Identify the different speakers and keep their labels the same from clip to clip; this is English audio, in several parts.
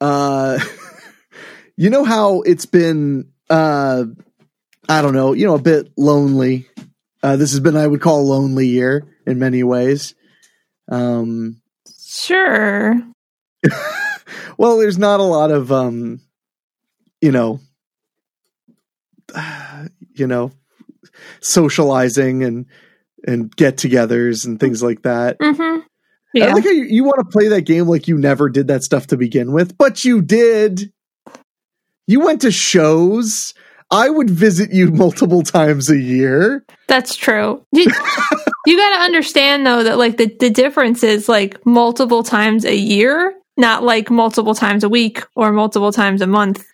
Speaker 1: uh, you know how it's been, uh, I don't know, you know, a bit lonely. Uh, this has been, I would call, a lonely year in many ways. Um,
Speaker 2: Sure.
Speaker 1: well, there's not a lot of, um, you know, you know, socializing and and get-togethers and things like that.
Speaker 2: Mm-hmm.
Speaker 1: I
Speaker 2: Yeah.
Speaker 1: like how you, you want to play that game like you never did that stuff to begin with, but you did. You went to shows. I would visit you multiple times a year.
Speaker 2: That's true. You, you got to understand though that like the the difference is like multiple times a year, not like multiple times a week or multiple times a month.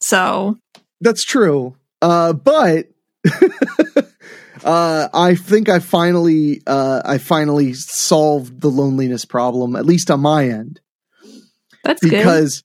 Speaker 2: So
Speaker 1: That's true. Uh, but uh, I think I finally uh, I finally solved the loneliness problem, at least on my end.
Speaker 2: that's good.
Speaker 1: because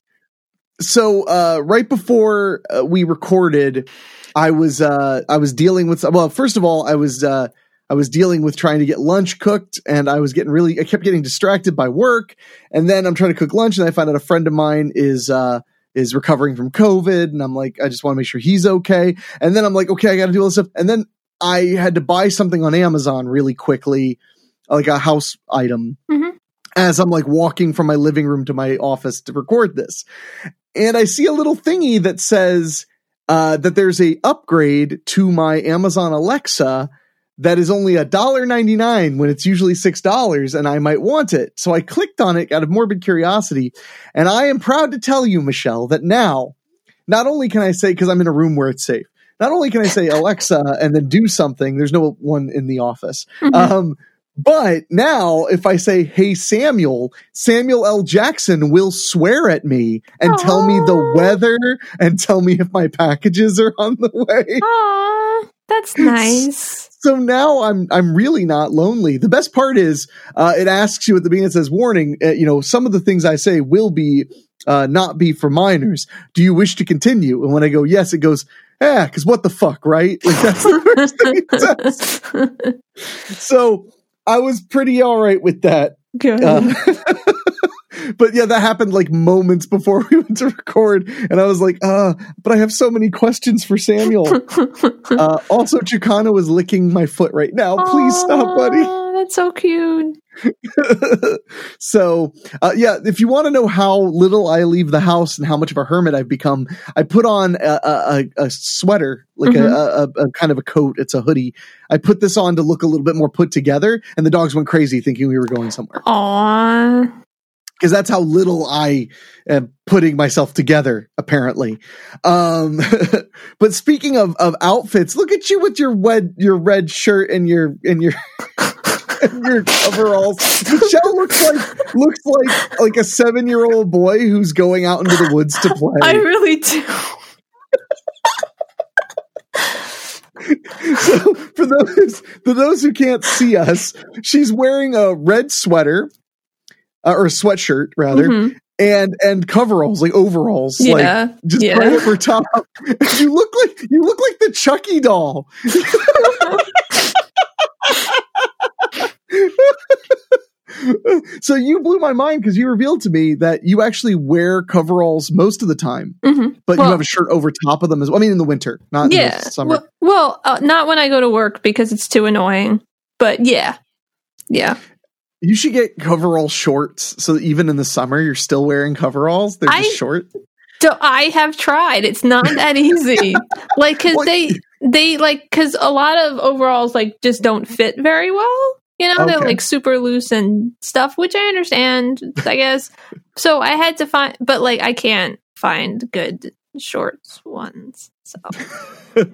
Speaker 1: so uh right before uh, we recorded i was uh i was dealing with well first of all i was uh i was dealing with trying to get lunch cooked and i was getting really i kept getting distracted by work and then i'm trying to cook lunch and i find out a friend of mine is uh is recovering from covid and i'm like i just want to make sure he's okay and then i'm like okay i gotta do all this stuff and then i had to buy something on amazon really quickly like a house item
Speaker 2: Mhm.
Speaker 1: as i'm like walking from my living room to my office to record this and I see a little thingy that says uh, that there's a upgrade to my Amazon Alexa that is only a dollar ninety nine when it's usually six dollars, and I might want it. So I clicked on it out of morbid curiosity, and I am proud to tell you, Michelle, that now not only can I say because I'm in a room where it's safe. Not only can I say Alexa and then do something, there's no one in the office.
Speaker 2: Mhm.
Speaker 1: Um, but now, if I say, "Hey Samuel," Samuel L. Jackson will swear at me and tell me the weather and tell me if my packages are on the way.
Speaker 2: Aw, that's nice.
Speaker 1: So now I'm I'm really not lonely. The best part is uh, it asks you at the beginning. It says, "Warning: uh, You know, some of the things I say will be uh, not be for minors. Do you wish to continue?" And when I go yes, it goes, "Yeah, because what the fuck, right?" Like that's the first thing it says. So I was pretty all right with that.
Speaker 2: good.
Speaker 1: Uh, but yeah, that happened like moments before we went to record, and I was like, "Uh, but I have so many questions for Samuel." uh, also, Chicano is licking my foot right now. Please stop, buddy.
Speaker 2: That's so cute.
Speaker 1: so, uh, yeah, if you want to know how little I leave the house and how much of a hermit I've become, I put on a, a, a- sweater, like
Speaker 2: Mhm.
Speaker 1: a, a, a kind of a coat. It's a hoodie. I put this on to look a little bit more put together, and the dogs went crazy thinking we were going somewhere because that's how little I am putting myself together, apparently. Um, but speaking of, of outfits, look at you with your red your red shirt and your and your your overalls. Michelle looks like looks like like a seven year old boy who's going out into the woods to play.
Speaker 2: I really do.
Speaker 1: so for those for those who can't see us, she's wearing a red sweater. Uh, or a sweatshirt rather,
Speaker 2: Mhm.
Speaker 1: and and coveralls like overalls, like just
Speaker 2: Yeah.
Speaker 1: right over top. you look like you look like the Chucky doll. so you blew my mind because you revealed to me that you actually wear coveralls most of the time,
Speaker 2: Mhm.
Speaker 1: but
Speaker 2: Well-
Speaker 1: you have a shirt over top of them as well. I mean, in the winter, not in
Speaker 2: Yeah.
Speaker 1: the summer.
Speaker 2: Well, well uh, not when I go to work because it's too annoying. But yeah. Yeah.
Speaker 1: you should get coverall shorts so that even in the summer you're still wearing coveralls. They're just
Speaker 2: I-
Speaker 1: short.
Speaker 2: So I have tried. It's not that easy. like, cause they, they like, cause a lot of overalls like just don't fit very well. You know, they're like super loose and stuff, which I understand, I guess. So I had to find, but like, I can't find good shorts ones. So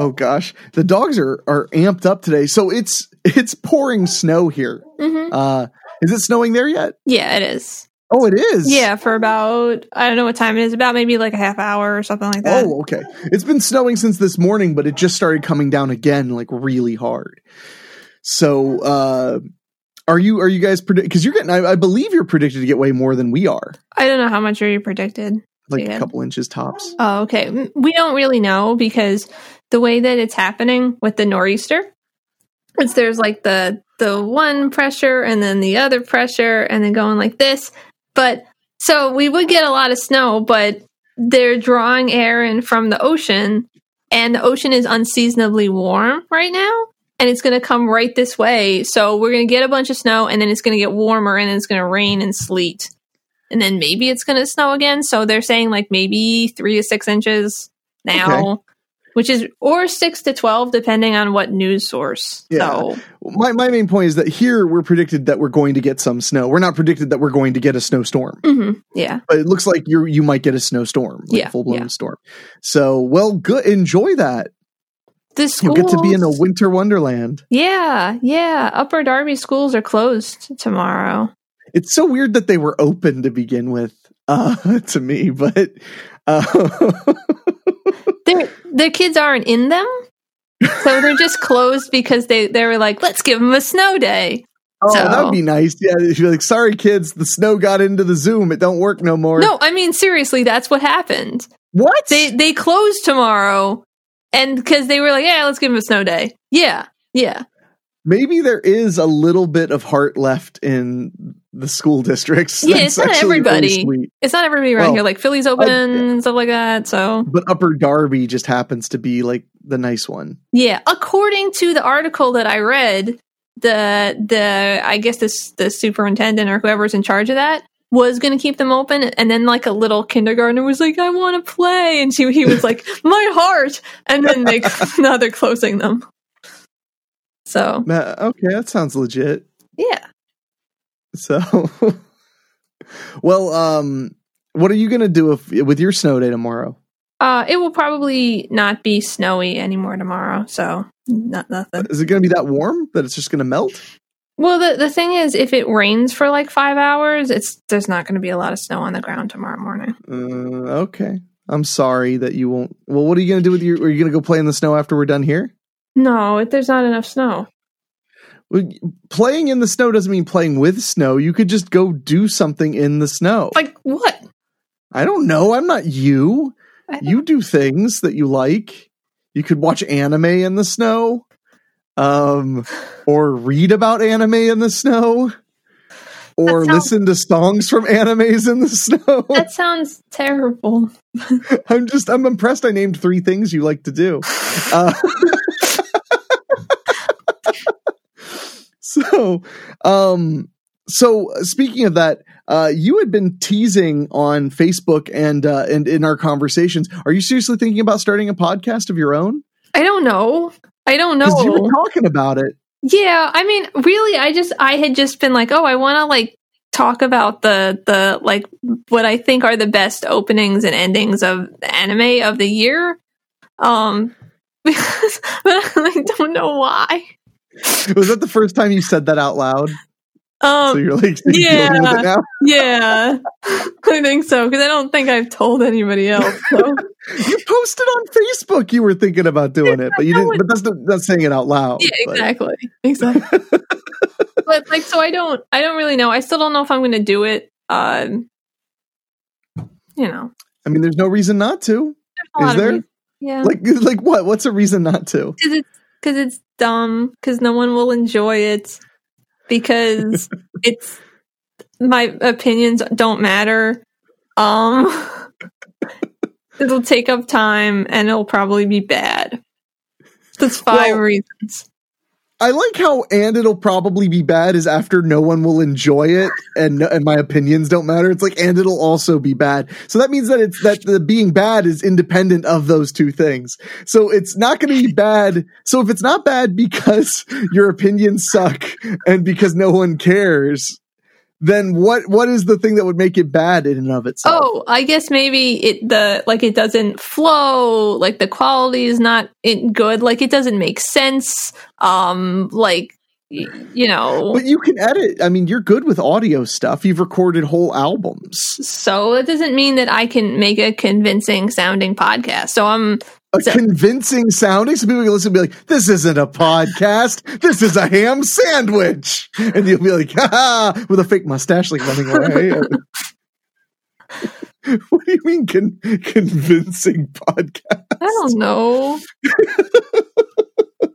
Speaker 1: Oh gosh, the dogs are are amped up today. So it's it's pouring snow here.
Speaker 2: Mhm.
Speaker 1: Uh, is it snowing there yet?
Speaker 2: yeah, it is.
Speaker 1: Oh, it is.
Speaker 2: Yeah, for about I don't know what time it is, about maybe like a half hour or something like that.
Speaker 1: Oh, okay. It's been snowing since this morning, but it just started coming down again, like really hard. So, uh, are you are you guys predict? Because you're getting, I, I believe you're predicted to get way more than we are,
Speaker 2: I don't know how much are you predicted.
Speaker 1: like
Speaker 2: Yeah.
Speaker 1: a couple inches tops.
Speaker 2: Oh, okay. We don't really know because the way that it's happening with the nor'easter, it's there's like the the one pressure and then the other pressure and then going like this. But so we would get a lot of snow, but they're drawing air in from the ocean, and the ocean is unseasonably warm right now. And it's going to come right this way. So we're going to get a bunch of snow, and then it's going to get warmer, and then it's going to rain and sleet and then maybe it's going to snow again. So they're saying like maybe three to six inches now, which is or six to twelve, depending on what news source.
Speaker 1: Yeah.
Speaker 2: So
Speaker 1: My my main point is that here we're predicted that we're going to get some snow. We're not predicted that we're going to get a snowstorm,
Speaker 2: mhm, yeah,
Speaker 1: but it looks like you you might get a snowstorm, like
Speaker 2: Yeah,
Speaker 1: full blown
Speaker 2: yeah.
Speaker 1: storm. So, well, good. Enjoy that.
Speaker 2: The
Speaker 1: You'll get to be in a winter wonderland.
Speaker 2: yeah, yeah. Upper Darby schools are closed tomorrow.
Speaker 1: It's so weird that they were open to begin with, uh, to me. But uh,
Speaker 2: their kids aren't in them, so they're just closed because they they were like, let's give them a snow day.
Speaker 1: oh,
Speaker 2: So-
Speaker 1: that would be nice. Yeah, you're like, sorry, kids, the snow got into the Zoom. It don't work no more.
Speaker 2: No, I mean seriously, that's what happened.
Speaker 1: what?
Speaker 2: They they close tomorrow, and because they were like, yeah, let's give them a snow day. Yeah, yeah.
Speaker 1: Maybe there is a little bit of heart left in the school districts.
Speaker 2: Yeah, it's not
Speaker 1: actually really
Speaker 2: everybody. It's not everybody around
Speaker 1: Well,
Speaker 2: here. Like Philly's open and stuff like that. So
Speaker 1: But Upper Darby just happens to be like the nice one.
Speaker 2: yeah, according to the article that I read, the the I guess this the superintendent or whoever's in charge of that was going to keep them open, and then like a little kindergartner was like, "I want to play," and she he was like, "My heart," and then they now they're closing them. So
Speaker 1: Uh, okay, that sounds legit.
Speaker 2: yeah.
Speaker 1: So, well, um, what are you gonna do if, with your snow day tomorrow?
Speaker 2: Uh, it will probably not be snowy anymore tomorrow, so not nothing.
Speaker 1: Is it gonna be that warm that it's just gonna melt?
Speaker 2: Well, the the thing is, if it rains for like five hours, it's there's not going to be a lot of snow on the ground tomorrow morning.
Speaker 1: Uh, okay, I'm sorry that you won't. Well, what are you gonna do with your? Are you gonna go play in the snow after we're done here?
Speaker 2: No, if there's not enough snow.
Speaker 1: Playing in the snow doesn't mean playing with snow. You could just go do something in the snow.
Speaker 2: Like what?
Speaker 1: I don't know. I'm not you. You do things that you like. You could watch anime in the snow, um, or read about anime in the snow, or
Speaker 2: sounds-
Speaker 1: listen to songs from animes in the snow.
Speaker 2: That sounds terrible.
Speaker 1: I'm just I'm impressed. I named three things you like to do. Uh, so, um, so speaking of that, uh, you had been teasing on Facebook and uh, and in our conversations. Are you seriously thinking about starting a podcast of your own?
Speaker 2: I don't know. I don't
Speaker 1: know. you were talking about it.
Speaker 2: Yeah, I mean, really, I just I had just been like, oh, I want to like talk about the the like what I think are the best openings and endings of anime of the year. Um, because but I don't know why.
Speaker 1: Was that the first time you said that out loud?
Speaker 2: Um,
Speaker 1: so you're like, you're with it now?
Speaker 2: Yeah, I think so because I don't think I've told anybody else. So.
Speaker 1: You posted on Facebook you were thinking about doing it, but you didn't. But that's not, that's saying it out loud.
Speaker 2: yeah,
Speaker 1: but-
Speaker 2: exactly, exactly. but like, so I don't, I don't really know. I still don't know if I'm going to do it. Um, you know,
Speaker 1: I mean, there's no reason not to.
Speaker 2: there's a lot
Speaker 1: Is there?
Speaker 2: Yeah,
Speaker 1: Like, like what? What's a reason not to?
Speaker 2: because it's because it's dumb. Because no one will enjoy it. Because it's my opinions don't matter. Um, it'll take up time and it'll probably be bad. That's five
Speaker 1: Well,
Speaker 2: reasons.
Speaker 1: I like how and it'll probably be bad is after no one will enjoy it and and my opinions don't matter. It's like and it'll also be bad. So that means that it's that the being bad is independent of those two things. So it's not going to be bad. So if it's not bad because your opinions suck and because no one cares, then what what is the thing that would make it bad in and of itself?
Speaker 2: Oh, I guess maybe it the like it doesn't flow, like the quality is not good, like it doesn't make sense. Um like you know.
Speaker 1: But you can edit. I mean, you're good with audio stuff. You've recorded whole albums.
Speaker 2: So it doesn't mean that I can make a convincing sounding podcast. So I'm
Speaker 1: a so, convincing sounding so people can listen and be like, this isn't a podcast. This is a ham sandwich. And you'll be like, ah, with a fake mustache, like running away. what do you mean con- convincing podcast?
Speaker 2: I don't know.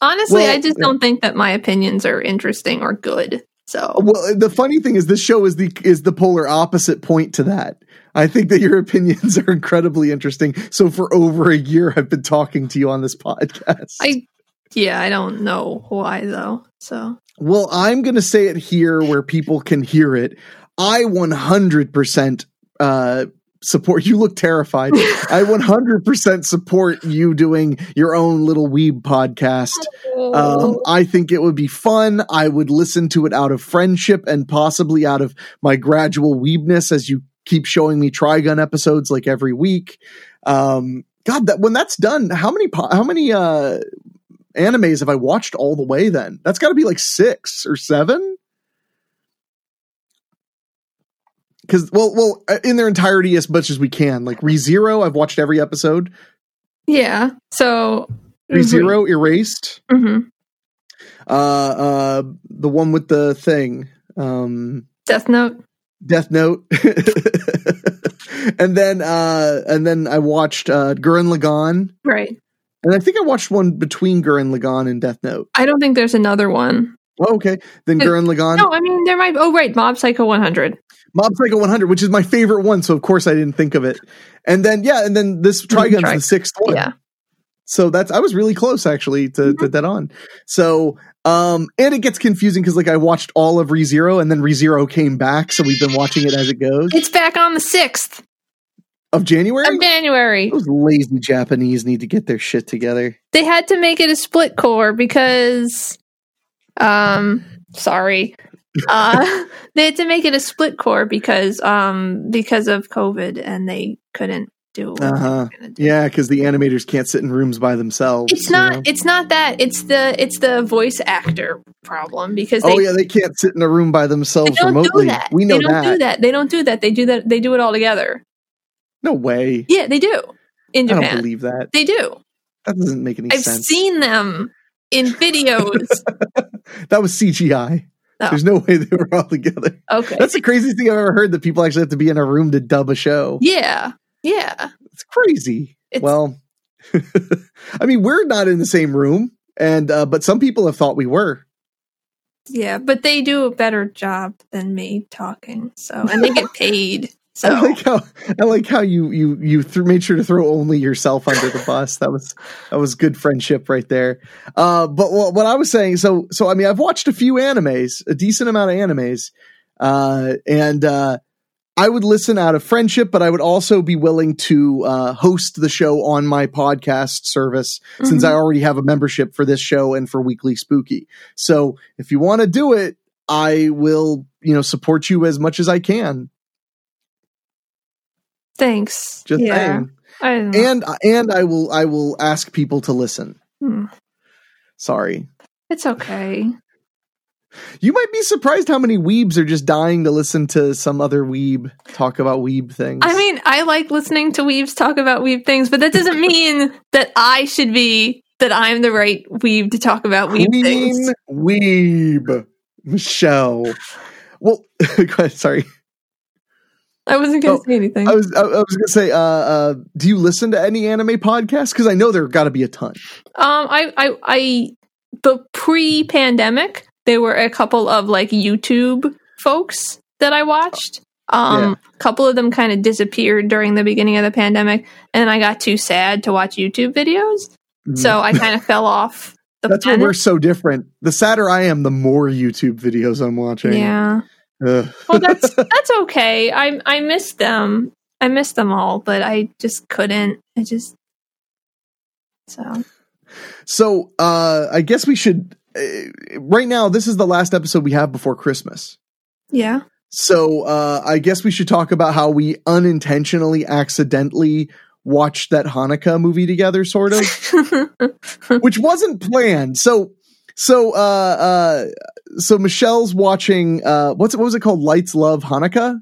Speaker 2: Honestly, well, I just don't think that my opinions are interesting or good. So
Speaker 1: well, the funny thing is, this show is the is the polar opposite point to that. I think that your opinions are incredibly interesting. So for over a year, I've been talking to you on this podcast.
Speaker 2: I yeah, I don't know why though. So
Speaker 1: well, I'm going to say it here where people can hear it. I 100% uh, support you look terrified i 100% support you doing your own little weeb podcast um, oh. i think it would be fun i would listen to it out of friendship and possibly out of my gradual weebness as you keep showing me trigun episodes like every week um, god that when that's done how many how many uh animes have i watched all the way then that's got to be like six or seven because well, well, uh, in their entirety as much as we can. Like ReZero, I've watched every episode.
Speaker 2: Yeah. So
Speaker 1: ReZero re- erased.
Speaker 2: Mm-hmm.
Speaker 1: Uh, uh, the one with the thing. Um,
Speaker 2: Death Note.
Speaker 1: Death Note. and then, uh, and then I watched uh, Gurren Lagann.
Speaker 2: Right.
Speaker 1: And I think I watched one between Gurren Lagann and Death Note.
Speaker 2: I don't think there's another one.
Speaker 1: Oh, okay. Then Gurren Lagann.
Speaker 2: No, I mean there might. Oh, right, Mob Psycho 100.
Speaker 1: Mob Psycho 100, which is my favorite one, so of course I didn't think of it. And then yeah, and then this Trigun's the sixth one.
Speaker 2: Yeah.
Speaker 1: So that's I was really close actually to mm-hmm. that on. So um and it gets confusing because like I watched all of ReZero and then ReZero came back, so we've been watching it as it goes.
Speaker 2: It's back on the sixth
Speaker 1: of January.
Speaker 2: Of January.
Speaker 1: Those lazy Japanese need to get their shit together.
Speaker 2: They had to make it a split cour because um sorry uh, they had to make it a split cour because um because of COVID and they couldn't do.
Speaker 1: Uh-huh. Do. Yeah, because the animators can't sit in rooms by themselves.
Speaker 2: It's not. Know? It's not that. It's the it's the voice actor problem because
Speaker 1: they, oh yeah, they can't sit in a room by themselves remotely. We know
Speaker 2: they don't
Speaker 1: that.
Speaker 2: do that. They don't do that. They do that. They do it all together.
Speaker 1: No way.
Speaker 2: Yeah, they do. In Japan,
Speaker 1: I don't believe that.
Speaker 2: They do.
Speaker 1: That doesn't make any
Speaker 2: I've
Speaker 1: sense.
Speaker 2: I've seen them in videos.
Speaker 1: that was CGI. Oh. There's no way they were all together.
Speaker 2: Okay.
Speaker 1: That's the craziest thing I've ever heard that people actually have to be in a room to dub a show.
Speaker 2: Yeah. Yeah.
Speaker 1: It's crazy. It's- well, I mean, we're not in the same room and uh, but some people have thought we were.
Speaker 2: Yeah, but they do a better job than me talking. So, and they get paid. So
Speaker 1: I like how I like how you you you th- made sure to throw only yourself under the bus. That was that was good friendship right there. Uh, but what, what I was saying, so so I mean, I've watched a few animes, a decent amount of animes, uh, and uh, I would listen out of friendship, but I would also be willing to uh, host the show on my podcast service mm-hmm. since I already have a membership for this show and for Weekly Spooky. So if you want to do it, I will you know support you as much as I can.
Speaker 2: Thanks.
Speaker 1: Just yeah. saying. And and I will I will ask people to listen.
Speaker 2: Hmm.
Speaker 1: Sorry.
Speaker 2: It's okay.
Speaker 1: You might be surprised how many weebs are just dying to listen to some other weeb talk about weeb things.
Speaker 2: I mean, I like listening to weebs talk about weeb things, but that doesn't mean that I should be that I'm the right weeb to talk about weeb Queen things.
Speaker 1: Weeb, Michelle. Well, sorry.
Speaker 2: I wasn't going to oh, say anything.
Speaker 1: I was I, was going to say, uh, uh, do you listen to any anime podcasts? Because I know there got to be a ton.
Speaker 2: Um, I, I, I, the pre-pandemic, there were a couple of like YouTube folks that I watched. Um, yeah. a couple of them kind of disappeared during the beginning of the pandemic, and I got too sad to watch YouTube videos, mm-hmm. so I kind of fell off.
Speaker 1: That's planet. why we're so different. The sadder I am, the more YouTube videos I'm watching.
Speaker 2: Yeah well, that's that's okay. I I missed them. I missed them all, but I just couldn't. I just so.
Speaker 1: So uh, I guess we should. Uh, right now, this is the last episode we have before Christmas.
Speaker 2: Yeah.
Speaker 1: So uh, I guess we should talk about how we unintentionally, accidentally watched that Hanukkah movie together, sort of, which wasn't planned. So so, uh, uh, so Michelle's watching. Uh, what's it? What was it called? Lights, Love, Hanukkah.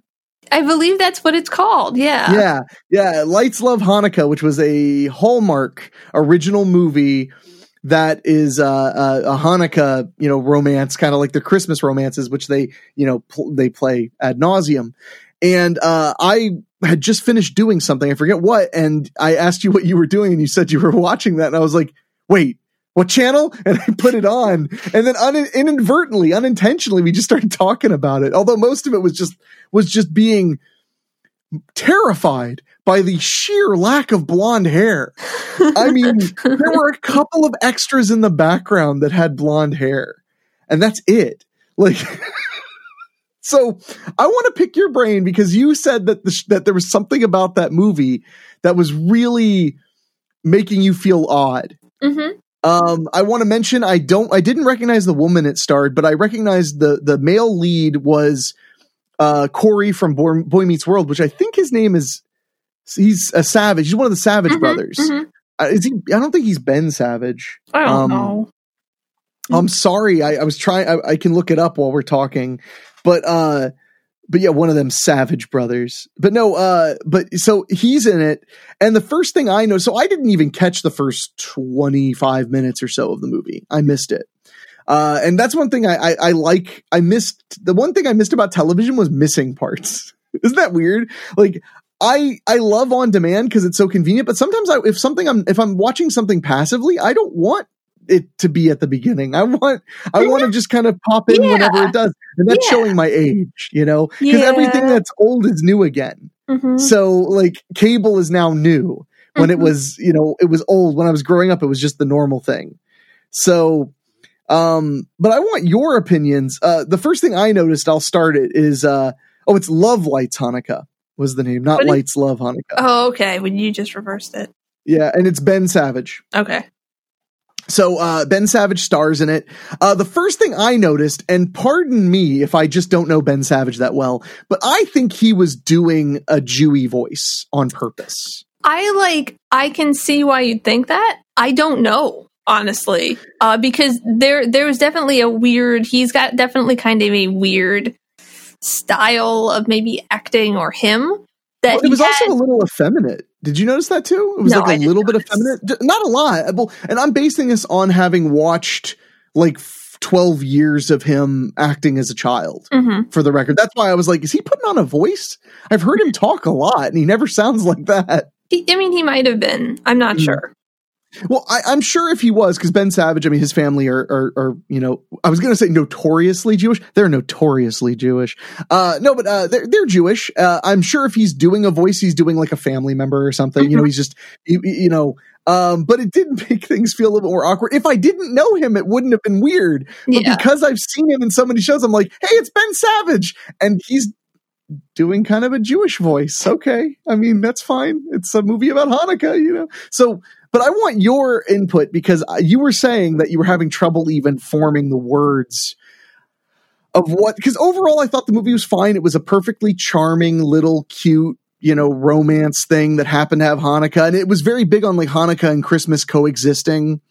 Speaker 2: I believe that's what it's called. Yeah.
Speaker 1: Yeah, yeah. Lights, Love, Hanukkah, which was a Hallmark original movie that is a Hanukkah, you know, romance, kind of like the Christmas romances, which they, you know, pl- they play ad nauseum. And uh, I had just finished doing something, I forget what, and I asked you what you were doing, and you said you were watching that, and I was like, wait. What channel? And I put it on, and then un- inadvertently, unintentionally, we just started talking about it. Although most of it was just was just being terrified by the sheer lack of blonde hair. I mean, there were a couple of extras in the background that had blonde hair, and that's it. Like, so I want to pick your brain because you said that the, that there was something about that movie that was really making you feel odd.
Speaker 2: Mm-hmm.
Speaker 1: Um, I want to mention I don't I didn't recognize the woman it starred, but I recognized the the male lead was uh Corey from Boy, Boy Meets World, which I think his name is he's a Savage. He's one of the Savage
Speaker 2: Mhm,
Speaker 1: brothers.
Speaker 2: mhm.
Speaker 1: Uh, is he? I don't think he's Ben Savage.
Speaker 2: I don't
Speaker 1: Um,
Speaker 2: know.
Speaker 1: I'm sorry. I, I was trying. I, I can look it up while we're talking, but uh, but yeah, one of them Savage brothers. But no, uh, but so he's in it, and the first thing I know, so I didn't even catch the first 25 minutes or so of the movie. I missed it. Uh, and that's one thing I, I, I like. I missed the one thing I missed about television was missing parts. Isn't that weird? Like I I love on demand because it's so convenient. But sometimes I, if something I'm if I'm watching something passively, I don't want it to be at the beginning. I want I want to just kind of pop in
Speaker 2: Yeah.
Speaker 1: whenever it does, and that's
Speaker 2: Yeah.
Speaker 1: showing my age, you know, because everything that's old is new again.
Speaker 2: Mhm.
Speaker 1: So like cable is now new when it
Speaker 2: Mhm.
Speaker 1: was you know it was old when I was growing up. It was just the normal thing. So. Um, but I want your opinions. Uh, the first thing I noticed, I'll start it is, uh, oh, it's Love Lights Hanukkah was the name, not
Speaker 2: What is-
Speaker 1: Lights Love Hanukkah.
Speaker 2: Oh, okay. When you just reversed it.
Speaker 1: Yeah, and it's Ben Savage.
Speaker 2: Okay.
Speaker 1: So uh, Ben Savage stars in it. Uh, the first thing I noticed, and pardon me if I just don't know Ben Savage that well, but I think he was doing a Jewy voice on purpose.
Speaker 2: I like I can see why you'd think that. I don't know, honestly. Uh because there there was definitely a weird he's got definitely kind of a weird style of maybe acting or him that
Speaker 1: Well, it
Speaker 2: he
Speaker 1: was also a little effeminate. Did you notice that too? It was
Speaker 2: No,
Speaker 1: like a
Speaker 2: didn't
Speaker 1: little bit
Speaker 2: notice.
Speaker 1: effeminate, not a lot. Well, and I'm basing this on having watched like 12 years of him acting as a child.
Speaker 2: Mhm.
Speaker 1: For the record, that's why I was like, is he putting on a voice? I've heard him talk a lot, and he never sounds like that.
Speaker 2: He, I mean he might have been. I'm not
Speaker 1: Mm.
Speaker 2: sure.
Speaker 1: Well, I, I'm sure if he was, because Ben Savage, I mean, his family are, are, are, you know, I was going to say notoriously Jewish. They're notoriously Jewish. Uh, no, but uh, they're they're Jewish. Uh, I'm sure if he's doing a voice, he's doing like a family member or something. You know, he's just, you, you know. Um, but it didn't make things feel a little bit more awkward. If I didn't know him, it wouldn't have been weird. But
Speaker 2: Yeah.
Speaker 1: because I've seen him in so many shows, I'm like, hey, it's Ben Savage, and he's doing kind of a Jewish voice. Okay, I mean that's fine. It's a movie about Hanukkah, you know. So, but I want your input because you were saying that you were having trouble even forming the words of what. Because overall, I thought the movie was fine. It was a perfectly charming, little, cute. You know, romance thing that happened to have Hanukkah, and it was very big on like Hanukkah and Christmas coexisting,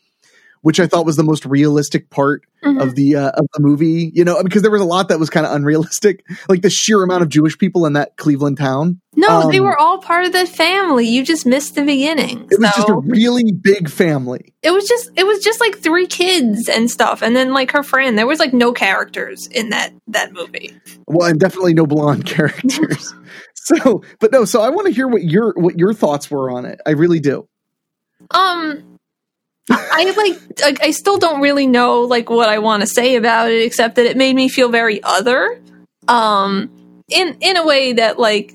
Speaker 1: which I thought was the most realistic part
Speaker 2: Mhm.
Speaker 1: of the uh, of the movie. You know, because there was a lot that was kind of unrealistic, like the sheer amount of Jewish people in that Cleveland town.
Speaker 2: No, they
Speaker 1: um,
Speaker 2: were all part of the family. You just missed the beginning.
Speaker 1: It was just a really big family.
Speaker 2: it was just it was just like three kids and stuff and then like her friend there was like no characters in that that movie
Speaker 1: Well, and definitely no blonde characters. so, but no. So I want to hear what your what your thoughts were on it. I really do.
Speaker 2: um i like like, i still don't really know like what i want to say about it except that it made me feel very other um in in a way that like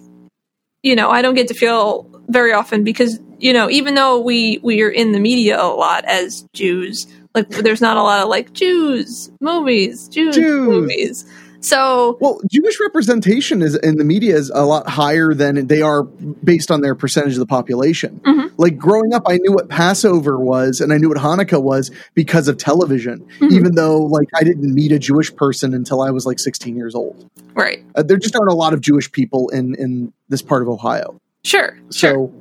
Speaker 2: you know i don't get to feel very often because you know even though we we are in the media a lot as jews like there's not a lot of like jews movies jews,
Speaker 1: Jews.
Speaker 2: movies so
Speaker 1: Well, Jewish representation is in the media is a lot higher than they are based on their percentage of the population.
Speaker 2: Mhm.
Speaker 1: Like growing up, I knew what Passover was and I knew what Hanukkah was because of television.
Speaker 2: Mhm.
Speaker 1: Even though, like, I didn't meet a Jewish person until I was like 16 years old.
Speaker 2: right
Speaker 1: Uh, there just aren't a lot of Jewish people in in this part of Ohio.
Speaker 2: sure sure
Speaker 1: So,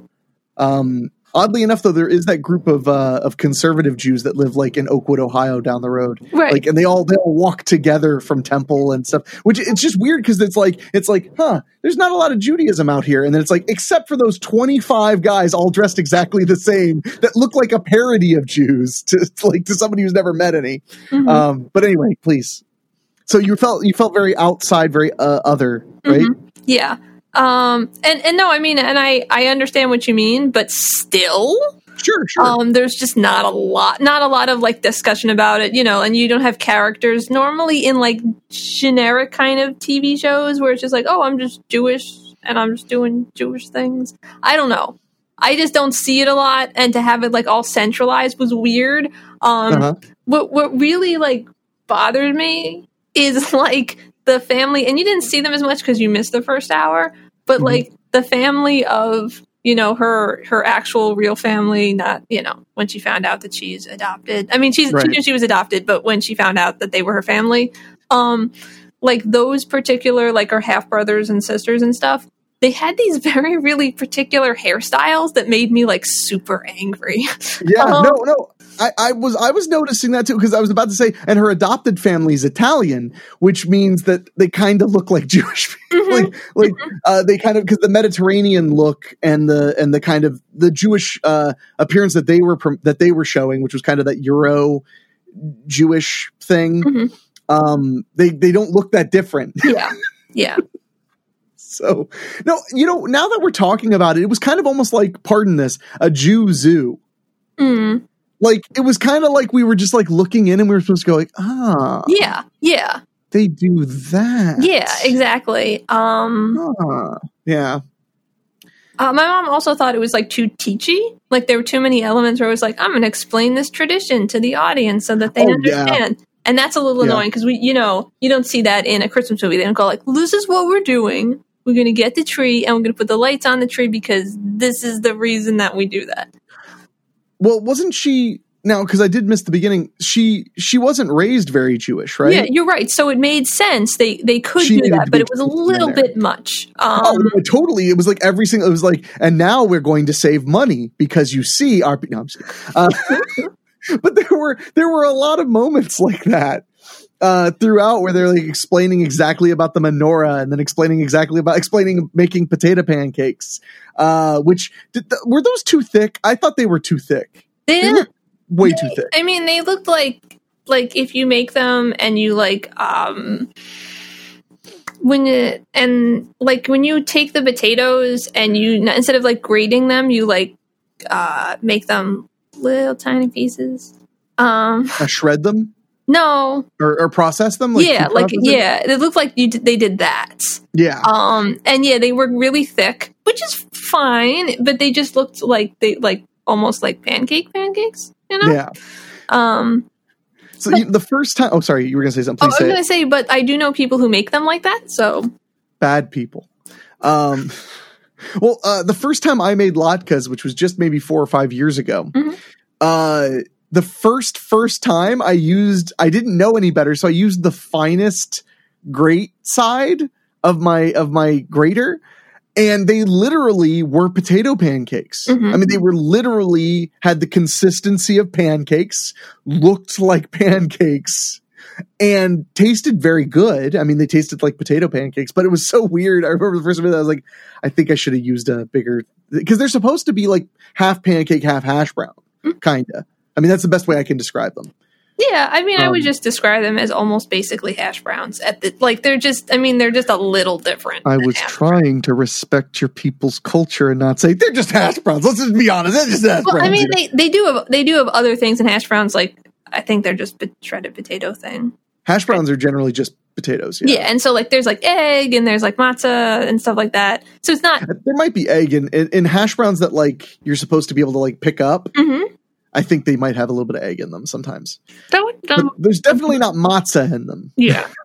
Speaker 1: um, Oddly enough, though, there is that group of uh, of conservative Jews that live like in Oakwood, Ohio, down the road.
Speaker 2: Right.
Speaker 1: Like, and they all they all walk together from temple and stuff. Which it's just weird because it's like it's like, huh? There's not a lot of Judaism out here, and then it's like, except for those 25 guys all dressed exactly the same that look like a parody of Jews to like to somebody who's never met any.
Speaker 2: Mhm.
Speaker 1: Um, but anyway, please. So you felt you felt very outside, very uh, other, right?
Speaker 2: Mhm. Yeah. Um and and no, I mean and I I understand what you mean, but still
Speaker 1: Sure, sure.
Speaker 2: um there's just not a lot not a lot of like discussion about it, you know, and you don't have characters normally in like generic kind of TV shows where it's just like, "Oh, I'm just Jewish and I'm just doing Jewish things." I don't know. I just don't see it a lot and to have it like all centralized was weird. Um
Speaker 1: uh-huh.
Speaker 2: what what really like bothered me is like the family and you didn't see them as much because you missed the first hour but
Speaker 1: Mhm.
Speaker 2: like the family of you know her her actual real family not you know when she found out that she's adopted i mean she's she knew she was adopted but when she found out that they were her family um like those particular like her half brothers and sisters and stuff they had these very really particular hairstyles that made me like super angry
Speaker 1: Yeah,
Speaker 2: Um,
Speaker 1: no, no. I, I was I was noticing that too because I was about to say, and her adopted family is Italian, which means that they kind of look like Jewish people.
Speaker 2: Mhm.
Speaker 1: like like uh, they kind of because the Mediterranean look and the and the kind of the Jewish uh, appearance that they were that they were showing, which was kind of that Euro Jewish thing.
Speaker 2: Mhm.
Speaker 1: Um, they they don't look that different.
Speaker 2: yeah yeah
Speaker 1: So no, you know, now that we're talking about it, it was kind of almost like, pardon this, a Jew zoo.
Speaker 2: mm.
Speaker 1: Like it was kind of like we were just like looking in and we were supposed to go like ah
Speaker 2: yeah yeah
Speaker 1: they do that
Speaker 2: Yeah, exactly. Um,
Speaker 1: yeah
Speaker 2: uh, my mom also thought it was like too teachy. Like there were too many elements where it was like, I'm going to explain this tradition to the audience so that they
Speaker 1: Oh, yeah.
Speaker 2: understand. And that's a little
Speaker 1: Yeah.
Speaker 2: annoying because we, you know, you don't see that in a Christmas movie. They don't go like, "This is what we're doing. We're going to get the tree and we're going to put the lights on the tree because this is the reason that we do that."
Speaker 1: Well wasn't she now because i did miss the beginning she she wasn't raised very jewish right
Speaker 2: Yeah, you're right. So it made sense. They they could
Speaker 1: She
Speaker 2: do that, but it was a little bit much. Um,
Speaker 1: Oh no, totally! It was like every single. It was like, and now we're going to save money because you see our. No, I'm. Uh, but there were there were a lot of moments like that uh, throughout where they're like explaining exactly about the menorah and then explaining exactly about explaining making potato pancakes. Uh, which did th- were those too thick? I thought they were too thick.
Speaker 2: they
Speaker 1: They way too thick.
Speaker 2: I mean, they looked like like if you make them and you like um when you and like when you take the potatoes and you instead of like grating them, you like uh make them little tiny pieces. Um
Speaker 1: Uh, shred them
Speaker 2: no,
Speaker 1: or, or process them.
Speaker 2: Like
Speaker 1: yeah, like
Speaker 2: yeah, it looked like you did, they did that.
Speaker 1: yeah.
Speaker 2: Um and yeah, they were really thick, which is fine, but they just looked like they like almost like pancake pancakes, you know?
Speaker 1: yeah.
Speaker 2: Um
Speaker 1: So you, the first time, oh, sorry, you were gonna say something.
Speaker 2: Oh, I was going to say, but I do know people who make them like that. So,
Speaker 1: bad people. Um, well, uh, the first time I made latkes, which was just maybe four or five years ago,
Speaker 2: Mhm.
Speaker 1: uh, the first first time I used, I didn't know any better, so I used the finest grate side of my of my grater. And they literally were potato pancakes.
Speaker 2: Mhm.
Speaker 1: I mean, they were literally had the consistency of pancakes, looked like pancakes, and tasted very good. I mean, they tasted like potato pancakes, but it was so weird. I remember the first time I was like, I think I should have used a bigger because they're supposed to be like half pancake, half hash brown,
Speaker 2: Mm.
Speaker 1: kinda. I mean, that's the best way I can describe them.
Speaker 2: yeah, I mean, I would
Speaker 1: Um,
Speaker 2: just describe them as almost basically hash browns. At the like, they're just. I mean, they're just a little different.
Speaker 1: I was
Speaker 2: hash
Speaker 1: trying to respect your people's culture and not say they're just hash browns. Let's just be honest, they're just hash
Speaker 2: Well,
Speaker 1: browns.
Speaker 2: I mean,
Speaker 1: here."
Speaker 2: they they do have they do have other things in hash browns. Like, I think they're just a shredded potato thing.
Speaker 1: hash browns are generally just potatoes.
Speaker 2: Yeah.
Speaker 1: Yeah.
Speaker 2: and so like, there's like egg and there's like matzah and stuff like that. So it's not.
Speaker 1: There might be egg in, in, in hash browns that like you're supposed to be able to like pick up.
Speaker 2: hmm
Speaker 1: I think they might have a little bit of egg in them sometimes.
Speaker 2: That would,
Speaker 1: But
Speaker 2: um,
Speaker 1: there's definitely not matzah in them.
Speaker 2: yeah.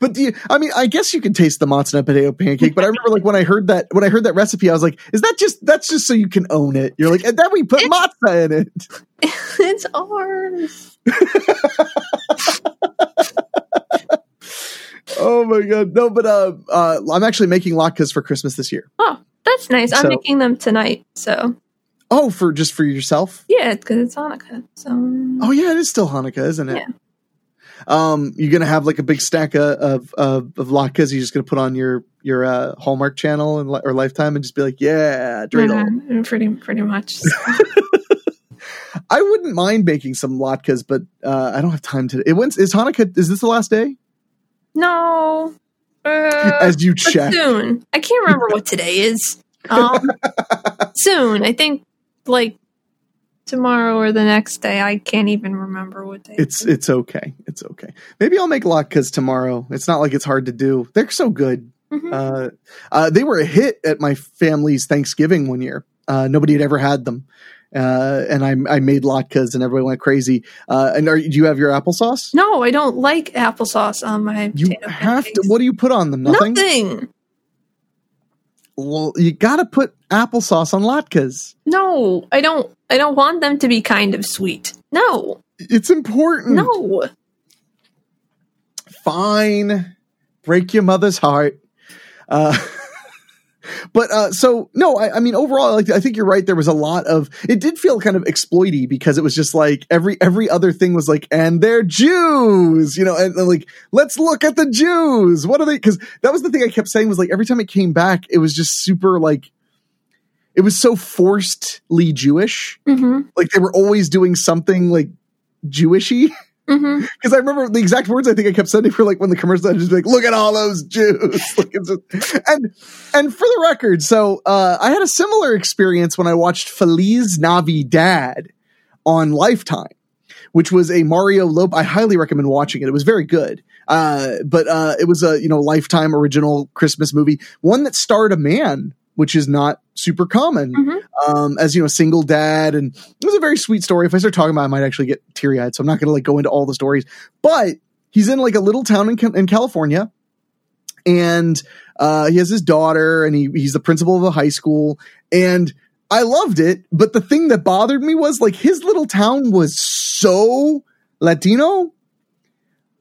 Speaker 1: But do you, I mean, I guess you can taste the matzah potato pancake. But I remember like when I heard that when I heard that recipe, I was like, "Is that just that's just so you can own it?" You're like, "And then we put matzah in it."
Speaker 2: it's ours.
Speaker 1: Oh my god, no! But uh, uh I'm actually making latkes for Christmas this year.
Speaker 2: Oh, that's nice. I'm making them tonight. So
Speaker 1: Oh, for just for yourself?
Speaker 2: Yeah, because it's Hanukkah. So.
Speaker 1: Oh yeah, it is still Hanukkah, isn't it?
Speaker 2: Yeah.
Speaker 1: Um, you're gonna have like a big stack of of, of, of latkes. You're just gonna put on your your uh, Hallmark channel and or Lifetime and just be like, yeah, dreidel.
Speaker 2: Mhm, pretty pretty much.
Speaker 1: I wouldn't mind making some latkes, but uh, I don't have time today. It went. Is Hanukkah? Is this the last day?
Speaker 2: no. Uh,
Speaker 1: As you check,
Speaker 2: soon. I can't remember what today is. Um, soon. I think like tomorrow or the next day. I can't even remember what day.
Speaker 1: it's it's okay. It's okay. Maybe I'll make latkes tomorrow. It's not like it's hard to do. They're so good.
Speaker 2: Mhm.
Speaker 1: Uh, uh, they were a hit at my family's Thanksgiving one year. Uh, nobody had ever had them, uh, and I, I made latkes, and everybody went crazy. Uh, and are, do you have your applesauce?
Speaker 2: no, I don't like applesauce on my.
Speaker 1: You have to. What do you put on them? Nothing.
Speaker 2: Nothing.
Speaker 1: Well, you got to put applesauce on latkes.
Speaker 2: No, I don't. I don't want them to be kind of sweet. No,
Speaker 1: It's important.
Speaker 2: no.
Speaker 1: fine break your mother's heart uh but uh so no I, I mean overall like i think you're right. There was a lot of it did feel kind of exploity because it was just like every every other thing was like and they're jews you know and, and, like let's look at the jews. What are they? Because that was the thing i kept saying was like every time it came back it was just super like it was so forcedly jewish.
Speaker 2: Mm-hmm.
Speaker 1: like they were always doing something like jewishy
Speaker 2: Mm-hmm.
Speaker 1: because I remember the exact words I think I kept sending for like when the commercial ended, just like, "Look at all those Jews!" like just, and and for the record, so uh, I had a similar experience when I watched Feliz Navidad on Lifetime, which was a Mario Lopez. I highly recommend watching it. It was very good. Uh, but uh, it was a you know Lifetime original Christmas movie, one that starred a man, which is not super common
Speaker 2: Mhm.
Speaker 1: um, as you know, a single dad, and it was a very sweet story. If I start talking about, it, I might actually get teary eyed, so I'm not going to like go into all the stories. But he's in like a little town in, in California, and uh, he has his daughter, and he he's the principal of a high school, and I loved it. But the thing that bothered me was like his little town was so Latino,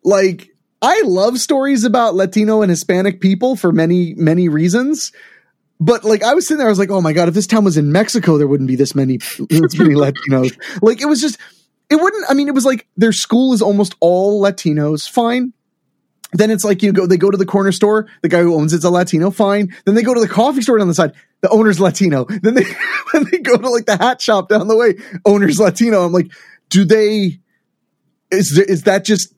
Speaker 1: like. I love stories about Latino and Hispanic people for many, many reasons but like I was sitting there, I was like, oh my god, if this town was in Mexico, there wouldn't be this many, this many Latinos. Like it was just, it wouldn't. I mean, it was like their school is almost all Latinos. Fine. Then it's like you go, they go to the corner store, the guy who owns it's a Latino. Fine. Then they go to the coffee store down the side, the owner's Latino. Then they, then they go to like the hat shop down the way, owner's Latino. I'm like, do they? Is is that just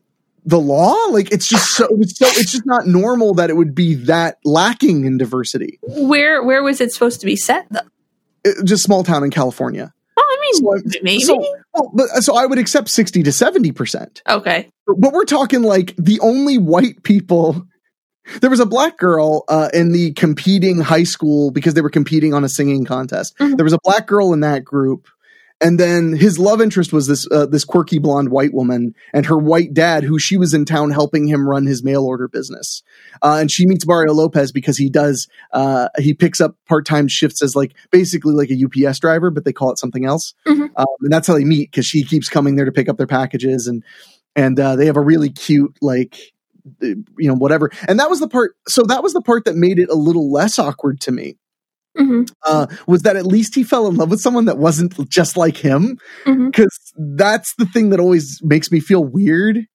Speaker 1: the law? Like it's just so it's so it's just not normal that it would be that lacking in diversity.
Speaker 2: Where where was it supposed to be set though?
Speaker 1: It- just small town in California.
Speaker 2: Oh, I mean,
Speaker 1: So I'm-
Speaker 2: maybe.
Speaker 1: So, well, but, so I would accept 60 to 70%.
Speaker 2: okay.
Speaker 1: But we're talking like the only white people. There was a black girl uh, in the competing high school because they were competing on a singing contest.
Speaker 2: Mhm.
Speaker 1: There was a black girl in that group. And then his love interest was this uh, this quirky blonde white woman and her white dad, who she was in town helping him run his mail order business. Uh, and she meets Mario Lopez because he does uh, he picks up part time shifts as like basically like a UPS driver, but they call it something else.
Speaker 2: Mhm.
Speaker 1: Um, and that's how they meet because she keeps coming there to pick up their packages and and uh, they have a really cute like you know whatever. And that was the part. So that was the part that made it a little less awkward to me
Speaker 2: hmm
Speaker 1: uh, was that at least he fell in love with someone that wasn't just like him. Because that's the thing that always makes me feel weird.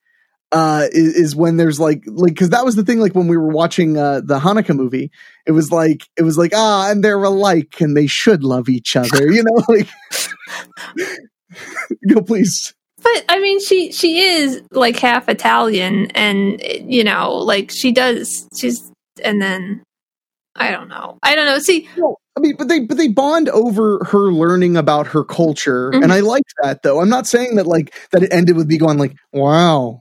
Speaker 1: Uh, is, is when there's like, like, because that was the thing. Like when we were watching uh, the Hanukkah movie, it was like, it was like, ah, and they're alike, and they should love each other. You know, like, go please.
Speaker 2: But I mean, she she is like half Italian, and you know, like she does. She's and then I don't know. I don't know. See,
Speaker 1: No, I mean, but they but they bond over her learning about her culture,
Speaker 2: Mhm.
Speaker 1: and I like that though. I'm not saying that like that it ended with me going like, "Wow,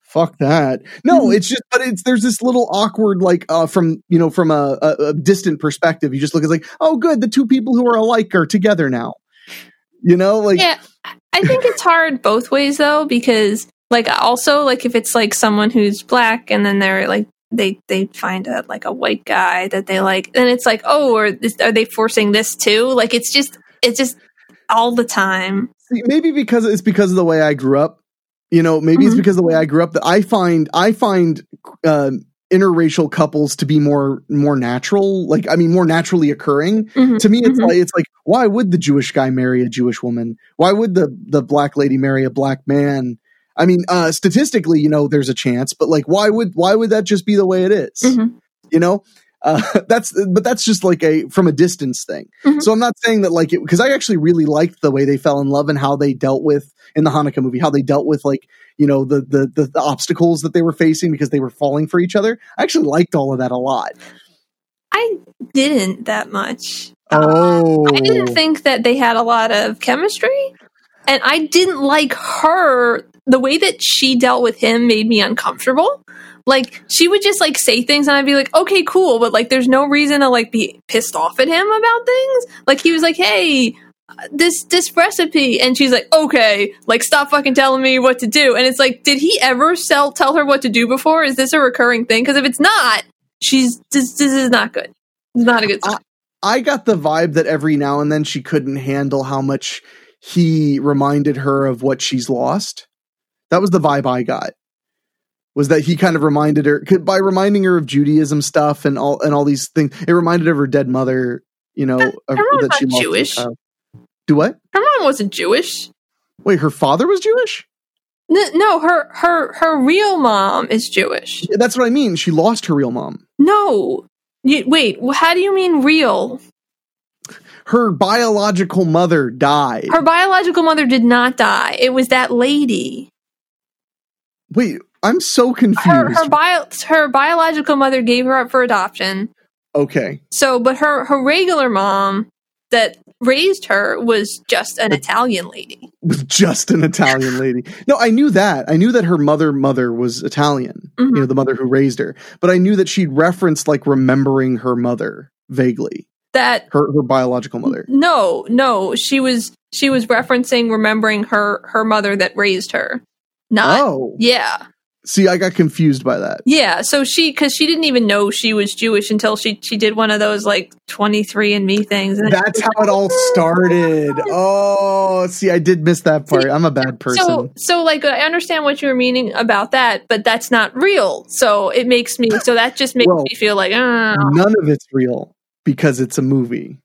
Speaker 1: fuck that." No,
Speaker 2: Mhm.
Speaker 1: it's just, but it's there's this little awkward like uh from you know from a, a, a distant perspective. You just look at like, oh, good, the two people who are alike are together now. You know, like
Speaker 2: yeah, I think it's hard both ways though, because like also like if it's like someone who's black and then they're like they they find a like a white guy that they like, and it's like oh, or this, are they forcing this too? Like it's just it's just all the time.
Speaker 1: See, maybe because it's because of the way I grew up. You know, maybe it's
Speaker 2: Mhm.
Speaker 1: because of the way I grew up that I find I find um, interracial couples to be more more natural like i mean more naturally occurring
Speaker 2: Mhm,
Speaker 1: to me it's
Speaker 2: mhm.
Speaker 1: like it's like why would the jewish guy marry a jewish woman why would the the black lady marry a black man i mean uh statistically you know there's a chance but like why would why would that just be the way it is?
Speaker 2: Mhm.
Speaker 1: you know uh that's but that's just like a from a distance thing
Speaker 2: Mhm.
Speaker 1: so i'm not saying that like it because i actually really liked the way they fell in love and how they dealt with in the hanukkah movie how they dealt with like you know the the the, the obstacles that they were facing because they were falling for each other i actually liked all of that a lot
Speaker 2: I didn't that much.
Speaker 1: oh
Speaker 2: I didn't think that they had a lot of chemistry, and I didn't like her. The way that she dealt with him made me uncomfortable. Like she would just like say things, and I'd be like, "Okay, cool," but like, there's no reason to like be pissed off at him about things. Like he was like, "Hey." This this recipe, and she's like, okay, like stop fucking telling me what to do. And it's like, did he ever sell tell her what to do before? Is this a recurring thing? Because if it's not, she's this this is not good. It's not a good sign.
Speaker 1: I got the vibe that every now and then she couldn't handle how much he reminded her of what she's lost. That was the vibe I got. Was that he kind of reminded her by reminding her of Judaism stuff and all and all these things. It reminded her of her dead mother. You know of,
Speaker 2: her mom's
Speaker 1: that she
Speaker 2: not Jewish.
Speaker 1: Do what?
Speaker 2: Her mom wasn't Jewish.
Speaker 1: Wait, her father was Jewish.
Speaker 2: No, her her her real mom is Jewish.
Speaker 1: That's what I mean. She lost her real mom.
Speaker 2: No, you, wait. How do you mean real?
Speaker 1: Her biological mother died.
Speaker 2: Her biological mother did not die. It was that lady.
Speaker 1: Wait, I'm so confused.
Speaker 2: Her her bio her biological mother gave her up for adoption.
Speaker 1: okay.
Speaker 2: So, but her her regular mom that raised her was just an Italian lady.
Speaker 1: was just an Italian lady. No, I knew that. I knew that her mother mother was Italian.
Speaker 2: Mhm.
Speaker 1: You know, the mother who raised her. But I knew that she'd referenced like remembering her mother vaguely.
Speaker 2: That
Speaker 1: Her her biological mother.
Speaker 2: no, no, she was she was referencing remembering her her mother that raised her. Not
Speaker 1: Oh.
Speaker 2: yeah.
Speaker 1: See, I got confused by that.
Speaker 2: Yeah, so she because she didn't even know she was Jewish until she she did one of those like twenty three and Me things. And
Speaker 1: That's how it all started. Oh, see, I did miss that part. I'm a bad person.
Speaker 2: so so like I understand what you were meaning about that, but that's not real. So it makes me so that just makes
Speaker 1: Well,
Speaker 2: me feel like uh,
Speaker 1: None of it's real because it's a movie.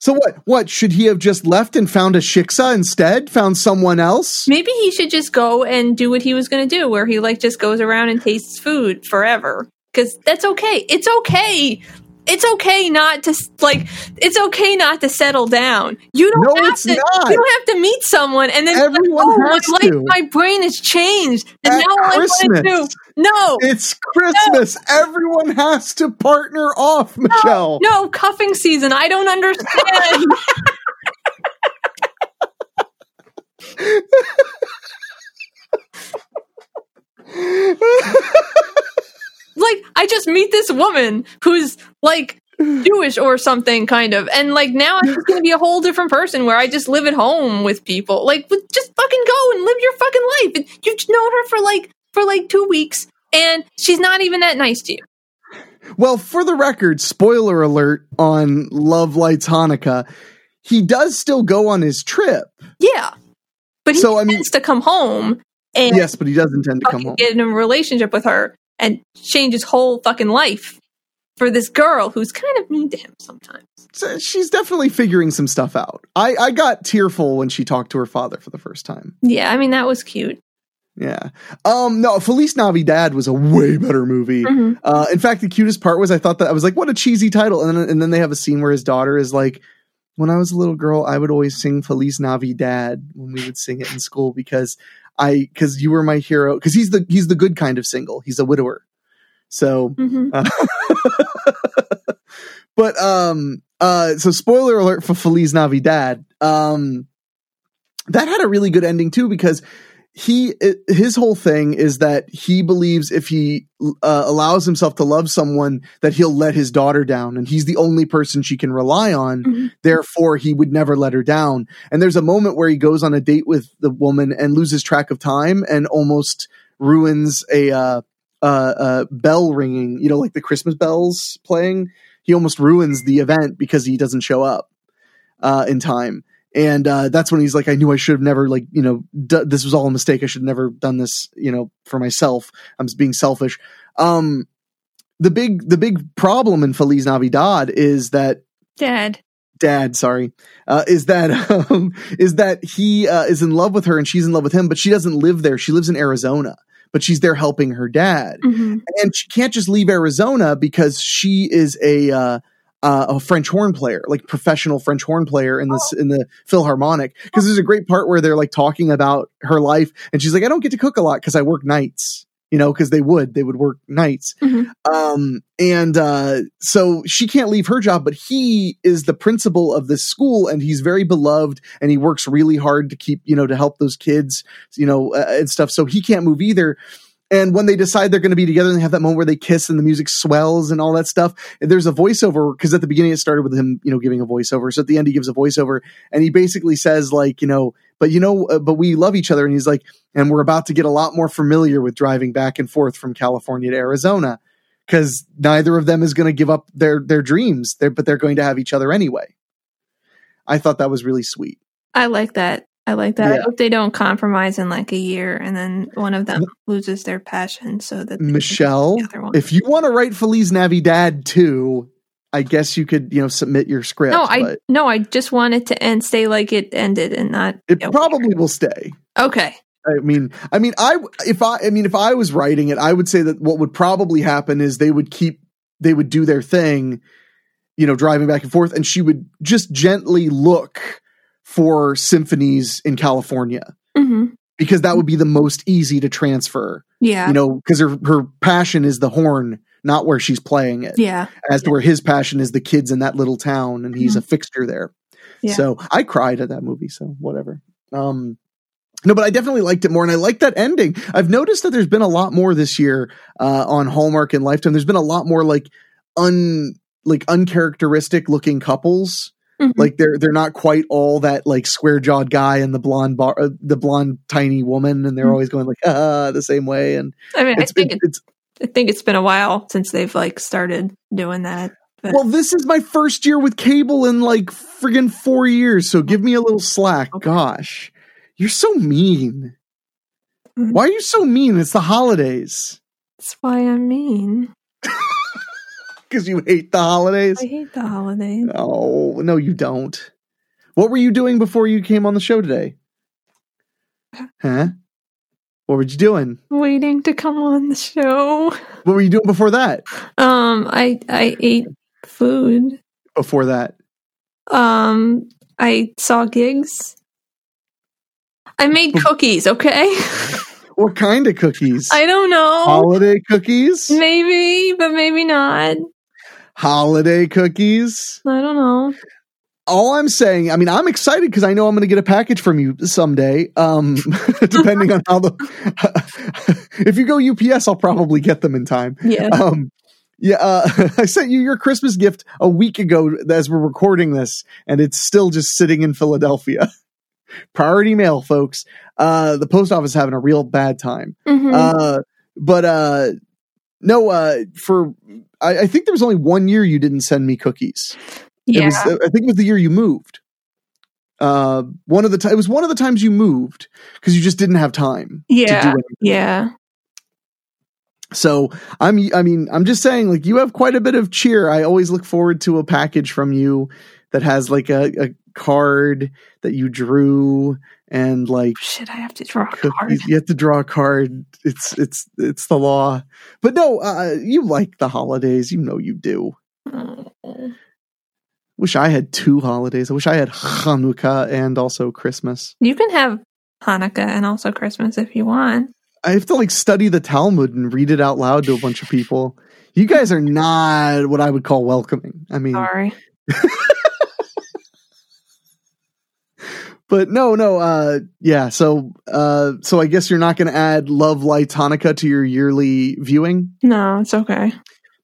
Speaker 1: So what? What should he have just left and found a shiksa instead? Found someone else?
Speaker 2: maybe he should just go and do what he was going to do, where he like just goes around and tastes food forever. Because that's okay. It's okay. It's okay not to like. It's okay not to settle down. You don't
Speaker 1: No,
Speaker 2: have to.
Speaker 1: not.
Speaker 2: You don't have to meet someone and then be like,
Speaker 1: Everyone
Speaker 2: oh, my
Speaker 1: has
Speaker 2: life,
Speaker 1: to.
Speaker 2: my brain has changed, and
Speaker 1: At
Speaker 2: now all I want to do. No,
Speaker 1: It's Christmas. Everyone has to partner off, Michelle.
Speaker 2: no cuffing season. I don't understand. like I just meet this woman who's like Jewish or something kind of and like now I'm just gonna be a whole different person where I just live at home with people like just fucking go and live your fucking life And you've known her for like for like two weeks and she's not even that nice to you
Speaker 1: Well, for the record, spoiler alert on Love Lights Hanukkah, he does still go on his trip.
Speaker 2: yeah but he
Speaker 1: So, I mean-
Speaker 2: intends to come home and
Speaker 1: Yes, but he does intend to come home.
Speaker 2: get in a relationship with her and change his whole fucking life for this girl who's kind of mean to him sometimes
Speaker 1: So she's definitely figuring some stuff out. I, I got tearful when she talked to her father for the first time.
Speaker 2: yeah I mean that was cute
Speaker 1: Yeah. Um, no, Feliz Navidad was a way better movie.
Speaker 2: Mhm.
Speaker 1: Uh, in fact, the cutest part was I thought that I was like, what a cheesy title. And then, and then they have a scene where his daughter is like, when I was a little girl, I would always sing Feliz Navidad when we would sing it in school because I, cause you were my hero. Cause he's the, he's the good kind of single. He's a widower. So,
Speaker 2: Mhm.
Speaker 1: but, um, uh, so spoiler alert for Feliz Navidad. Um, that had a really good ending too because he his whole thing is that he believes if he uh, allows himself to love someone that he'll let his daughter down and he's the only person she can rely on.
Speaker 2: Mhm.
Speaker 1: therefore he would never let her down. And there's a moment where he goes on a date with the woman and loses track of time and almost ruins a uh, uh, uh, bell ringing you know like the christmas bells playing. He almost ruins the event because he doesn't show up uh, in time and uh, that's when he's like, I knew I should have never like you know d- this was all a mistake. I should have never done this you know for myself. I'm just being selfish. Um, the big the big problem in Feliz Navidad is that
Speaker 2: Dad.
Speaker 1: dad sorry uh, is that um, is that he uh, is in love with her and she's in love with him but she doesn't live there she lives in arizona but she's there helping her dad
Speaker 2: hmm
Speaker 1: and she can't just leave arizona because she is a uh, a French horn player, like professional French horn player in this in the Philharmonic. Because there's a great part where they're like talking about her life, and she's like, "I don't get to cook a lot because I work nights." You know, because they would they would work nights,
Speaker 2: Mhm.
Speaker 1: um, and uh, so she can't leave her job, but he is the principal of this school, and he's very beloved, and he works really hard to keep, you know, to help those kids, you know, uh, and stuff. So he can't move either. And when they decide they're going to be together, and they have that moment where they kiss, and the music swells and all that stuff. There's a voiceover because at the beginning it started with him, you know, giving a voiceover. So at the end he gives a voiceover, and he basically says like, you know, but you know, uh, but we love each other, and he's like, and we're about to get a lot more familiar with driving back and forth from California to Arizona because neither of them is going to give up their their dreams they're, but they're going to have each other anyway i thought that was really sweet
Speaker 2: I like that. I like that. I hope they don't compromise in like a year and then one of them loses their passion so that
Speaker 1: michelle
Speaker 2: the other one.
Speaker 1: if you want to write feliz navidad too i guess you could you know submit your script
Speaker 2: No, I
Speaker 1: but
Speaker 2: no, I just want it to end stay like it ended and not
Speaker 1: it probably will stay
Speaker 2: Okay.
Speaker 1: I mean, I mean, I if I, I mean, if I was writing it, I would say that what would probably happen is they would keep, they would do their thing, you know, driving back and forth, and she would just gently look for symphonies in California
Speaker 2: hmm
Speaker 1: because that would be the most easy to transfer,
Speaker 2: Yeah.
Speaker 1: you know, because her her passion is the horn, not where she's playing it,
Speaker 2: yeah.
Speaker 1: as to where his passion is the kids in that little town, and he's a fixture there.
Speaker 2: Mm-hmm. Yeah.
Speaker 1: So I cried at that movie. So whatever. Um, no, but I definitely liked it more, and I like that ending. I've noticed that there's been a lot more this year uh, on Hallmark and Lifetime. There's been a lot more like un like uncharacteristic looking couples.
Speaker 2: Mhm.
Speaker 1: Like they're they're not quite all that like square jawed guy and the blonde bar, uh, the blonde tiny woman, and they're
Speaker 2: Mhm.
Speaker 1: always going like ah the same way. And
Speaker 2: I mean, I think
Speaker 1: been,
Speaker 2: it,
Speaker 1: it's
Speaker 2: I think it's been a while since they've like started doing that. But
Speaker 1: well, this is my first year with cable in like friggin' four years. So give me a little slack.
Speaker 2: Okay.
Speaker 1: Gosh, you're so mean.
Speaker 2: Mhm.
Speaker 1: Why are you so mean? It's the holidays.
Speaker 2: that's why I'm mean.
Speaker 1: Because you hate the holidays.
Speaker 2: I hate the holidays.
Speaker 1: Oh, no, you don't. What were you doing before you came on the show today? Huh? What were you doing?
Speaker 2: Waiting to come on the show.
Speaker 1: What were you doing before that?
Speaker 2: Um, I I ate food.
Speaker 1: Before that?
Speaker 2: Um, I saw gigs. I made cookies. Okay,
Speaker 1: What kind of cookies?
Speaker 2: I don't know.
Speaker 1: Holiday cookies?
Speaker 2: Maybe, but maybe not.
Speaker 1: Holiday cookies?
Speaker 2: I don't know.
Speaker 1: all I'm saying, I mean, I'm excited because I know I'm going to get a package from you someday. Um, depending on how the, if you go UPS, I'll probably get them in time.
Speaker 2: Yeah.
Speaker 1: Um, yeah, uh, I sent you your Christmas gift a week ago as we're recording this, and it's still just sitting in Philadelphia. Priority mail, folks. Uh, the post office having a real bad time.
Speaker 2: Mhm.
Speaker 1: Uh, but uh, no, uh, for I, I think there was only one year you didn't send me cookies. It
Speaker 2: yeah.
Speaker 1: was, I think it was the year you moved. Uh, one of the ti- it was one of the times you moved because you just didn't have time. to do
Speaker 2: yeah.
Speaker 1: anything.
Speaker 2: Yeah.
Speaker 1: So I'm, I mean, I'm just saying, like you have quite a bit of cheer. I always look forward to a package from you that has like a, a card that you drew and like
Speaker 2: Shit, I have to draw a card.
Speaker 1: You have to draw a card. It's it's it's the law. But no, uh, you like the holidays. You know you do.
Speaker 2: Oh.
Speaker 1: Wish I had two holidays. I wish I had Hanukkah and also Christmas.
Speaker 2: You can have Hanukkah and also Christmas if you want.
Speaker 1: I have to like study the Talmud and read it out loud to a bunch of people. You guys are not what I would call welcoming. I mean,
Speaker 2: Sorry.
Speaker 1: but no, no, uh, yeah. So, uh, so I guess you're not going to add Love Light Hanukkah to your yearly viewing.
Speaker 2: No, it's okay.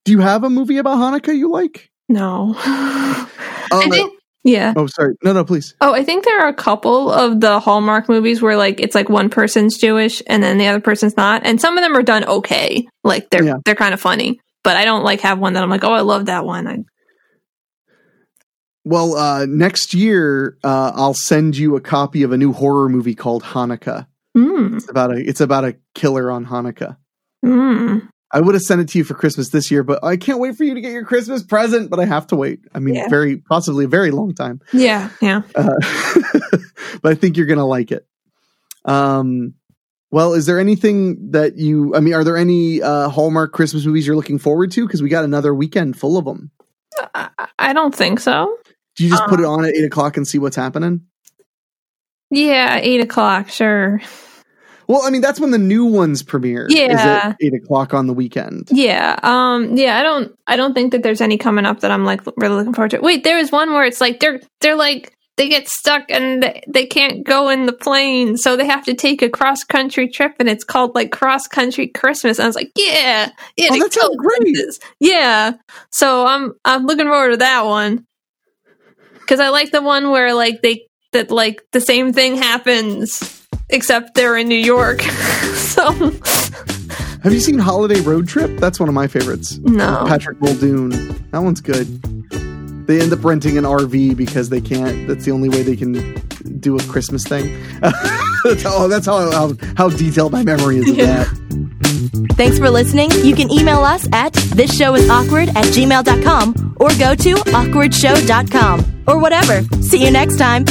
Speaker 1: Do you have a movie about Hanukkah you like?
Speaker 2: No.
Speaker 1: Uh,
Speaker 2: I think, yeah.
Speaker 1: oh, sorry. No, no, please.
Speaker 2: Oh, I think there are a couple of the Hallmark movies where like it's like one person's Jewish and then the other person's not, and some of them are done okay. Like they're
Speaker 1: Yeah.
Speaker 2: they're kind of funny, but I don't like have one that I'm like, oh, I love that one. I,
Speaker 1: Well, uh, next year, uh, I'll send you a copy of a new horror movie called Hanukkah.
Speaker 2: mm,
Speaker 1: It's about a, it's about a killer on Hanukkah.
Speaker 2: mm.
Speaker 1: I would have sent it to you for Christmas this year, but I can't wait for you to get your Christmas present. But I have to wait. I mean,
Speaker 2: Yeah.
Speaker 1: very possibly a very long time.
Speaker 2: Yeah, yeah.
Speaker 1: Uh, but I think you're gonna like it. Um, well, is there anything that you? I mean, are there any uh, Hallmark Christmas movies you're looking forward to? Because we got another weekend full of them.
Speaker 2: I, I don't think so.
Speaker 1: Do you just put it
Speaker 2: Uh.
Speaker 1: on at eight o'clock and see what's happening?
Speaker 2: Yeah, eight o'clock, sure.
Speaker 1: Well, I mean, that's when the new ones premiere. is
Speaker 2: Yeah.
Speaker 1: eight o'clock on the weekend.
Speaker 2: Yeah, um, yeah. I don't, I don't think that there's any coming up that I'm like really looking forward to. Wait, there is one where it's like they're, they're like they get stuck and they, can't go in the plane, so they have to take a cross country trip, and it's called like cross country Christmas. And I was like, yeah, yeah,
Speaker 1: Oh, that sounds great.
Speaker 2: Yeah, so I'm, I'm looking forward to that one because I like the one where like they that like the same thing happens except they're in New York. so
Speaker 1: Have you seen Holiday Road Trip? That's one of my favorites.
Speaker 2: no.
Speaker 1: Patrick Muldoon. That one's good. They end up renting an RV because they can't. That's the only way they can do a Christmas thing. that's how, that's how, how how detailed my memory is of
Speaker 2: Yeah.
Speaker 1: that.
Speaker 3: Thanks for listening. You can email us at thisshowis.awkward at gmail.com or go to awkwardshow.com or whatever. See you next time.